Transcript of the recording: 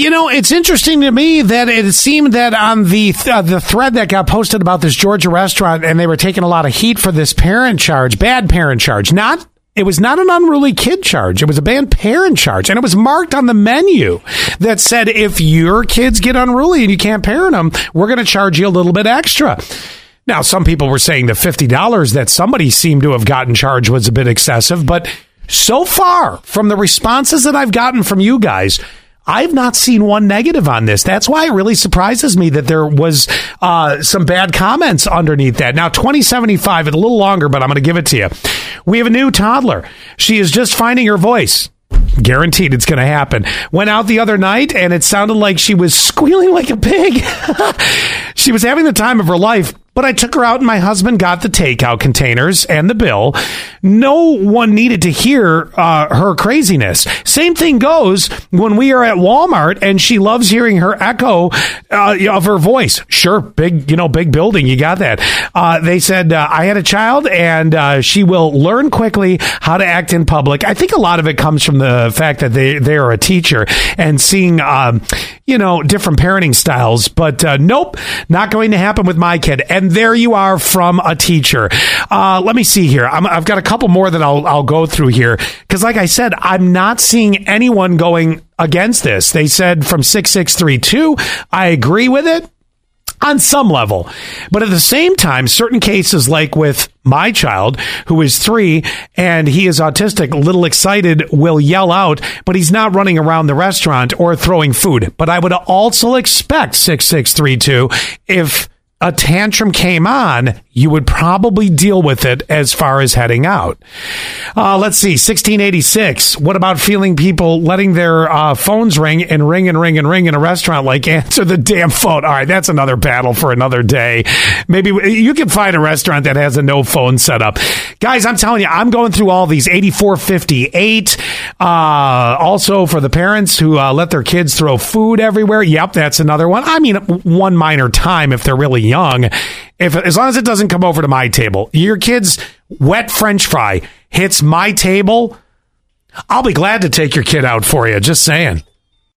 You know, it's interesting to me that it seemed that on the uh, the thread that got posted about this Georgia restaurant, and they were taking a lot of heat for this parent charge, bad parent charge. Not it was not an unruly kid charge. It was a bad parent charge, and it was marked on the menu that said if your kids get unruly and you can't parent them, we're going to charge you a little bit extra. Now, some people were saying the fifty dollars that somebody seemed to have gotten charged was a bit excessive, but so far from the responses that I've gotten from you guys I've not seen one negative on this. That's why it really surprises me that there was uh, some bad comments underneath that. Now, 2075, it's a little longer, but I'm going to give it to you. We have a new toddler. She is just finding her voice. Guaranteed it's going to happen. Went out the other night and it sounded like she was squealing like a pig. she was having the time of her life, but I took her out and my husband got the takeout containers and the bill. No one needed to hear uh, her craziness. Same thing goes when we are at Walmart and she loves hearing her echo uh, of her voice. Sure, big, you know, big building. You got that. Uh, they said, uh, I had a child and uh, she will learn quickly how to act in public. I think a lot of it comes from the fact that they, they are a teacher and seeing, um, you know, different parenting styles. But uh, nope, not going to happen with my kid. And there you are from a teacher. Uh, let me see here. i have got a couple more that I'll, I'll go through here. Because, like I said, I'm not seeing anyone going against this. They said from 6632, I agree with it on some level. But at the same time, certain cases, like with my child, who is three and he is autistic, little excited, will yell out, but he's not running around the restaurant or throwing food. But I would also expect 6632 if a tantrum came on, you would probably deal with it as far as heading out. Uh, let's see, 1686. What about feeling people letting their uh, phones ring and ring and ring and ring in a restaurant? Like, answer the damn phone. All right, that's another battle for another day. Maybe you can find a restaurant that has a no phone setup. Guys, I'm telling you, I'm going through all these 8458. Uh, also, for the parents who uh, let their kids throw food everywhere. Yep, that's another one. I mean, one minor time if they're really young, if as long as it doesn't come over to my table, your kid's wet French fry hits my table, I'll be glad to take your kid out for you. Just saying.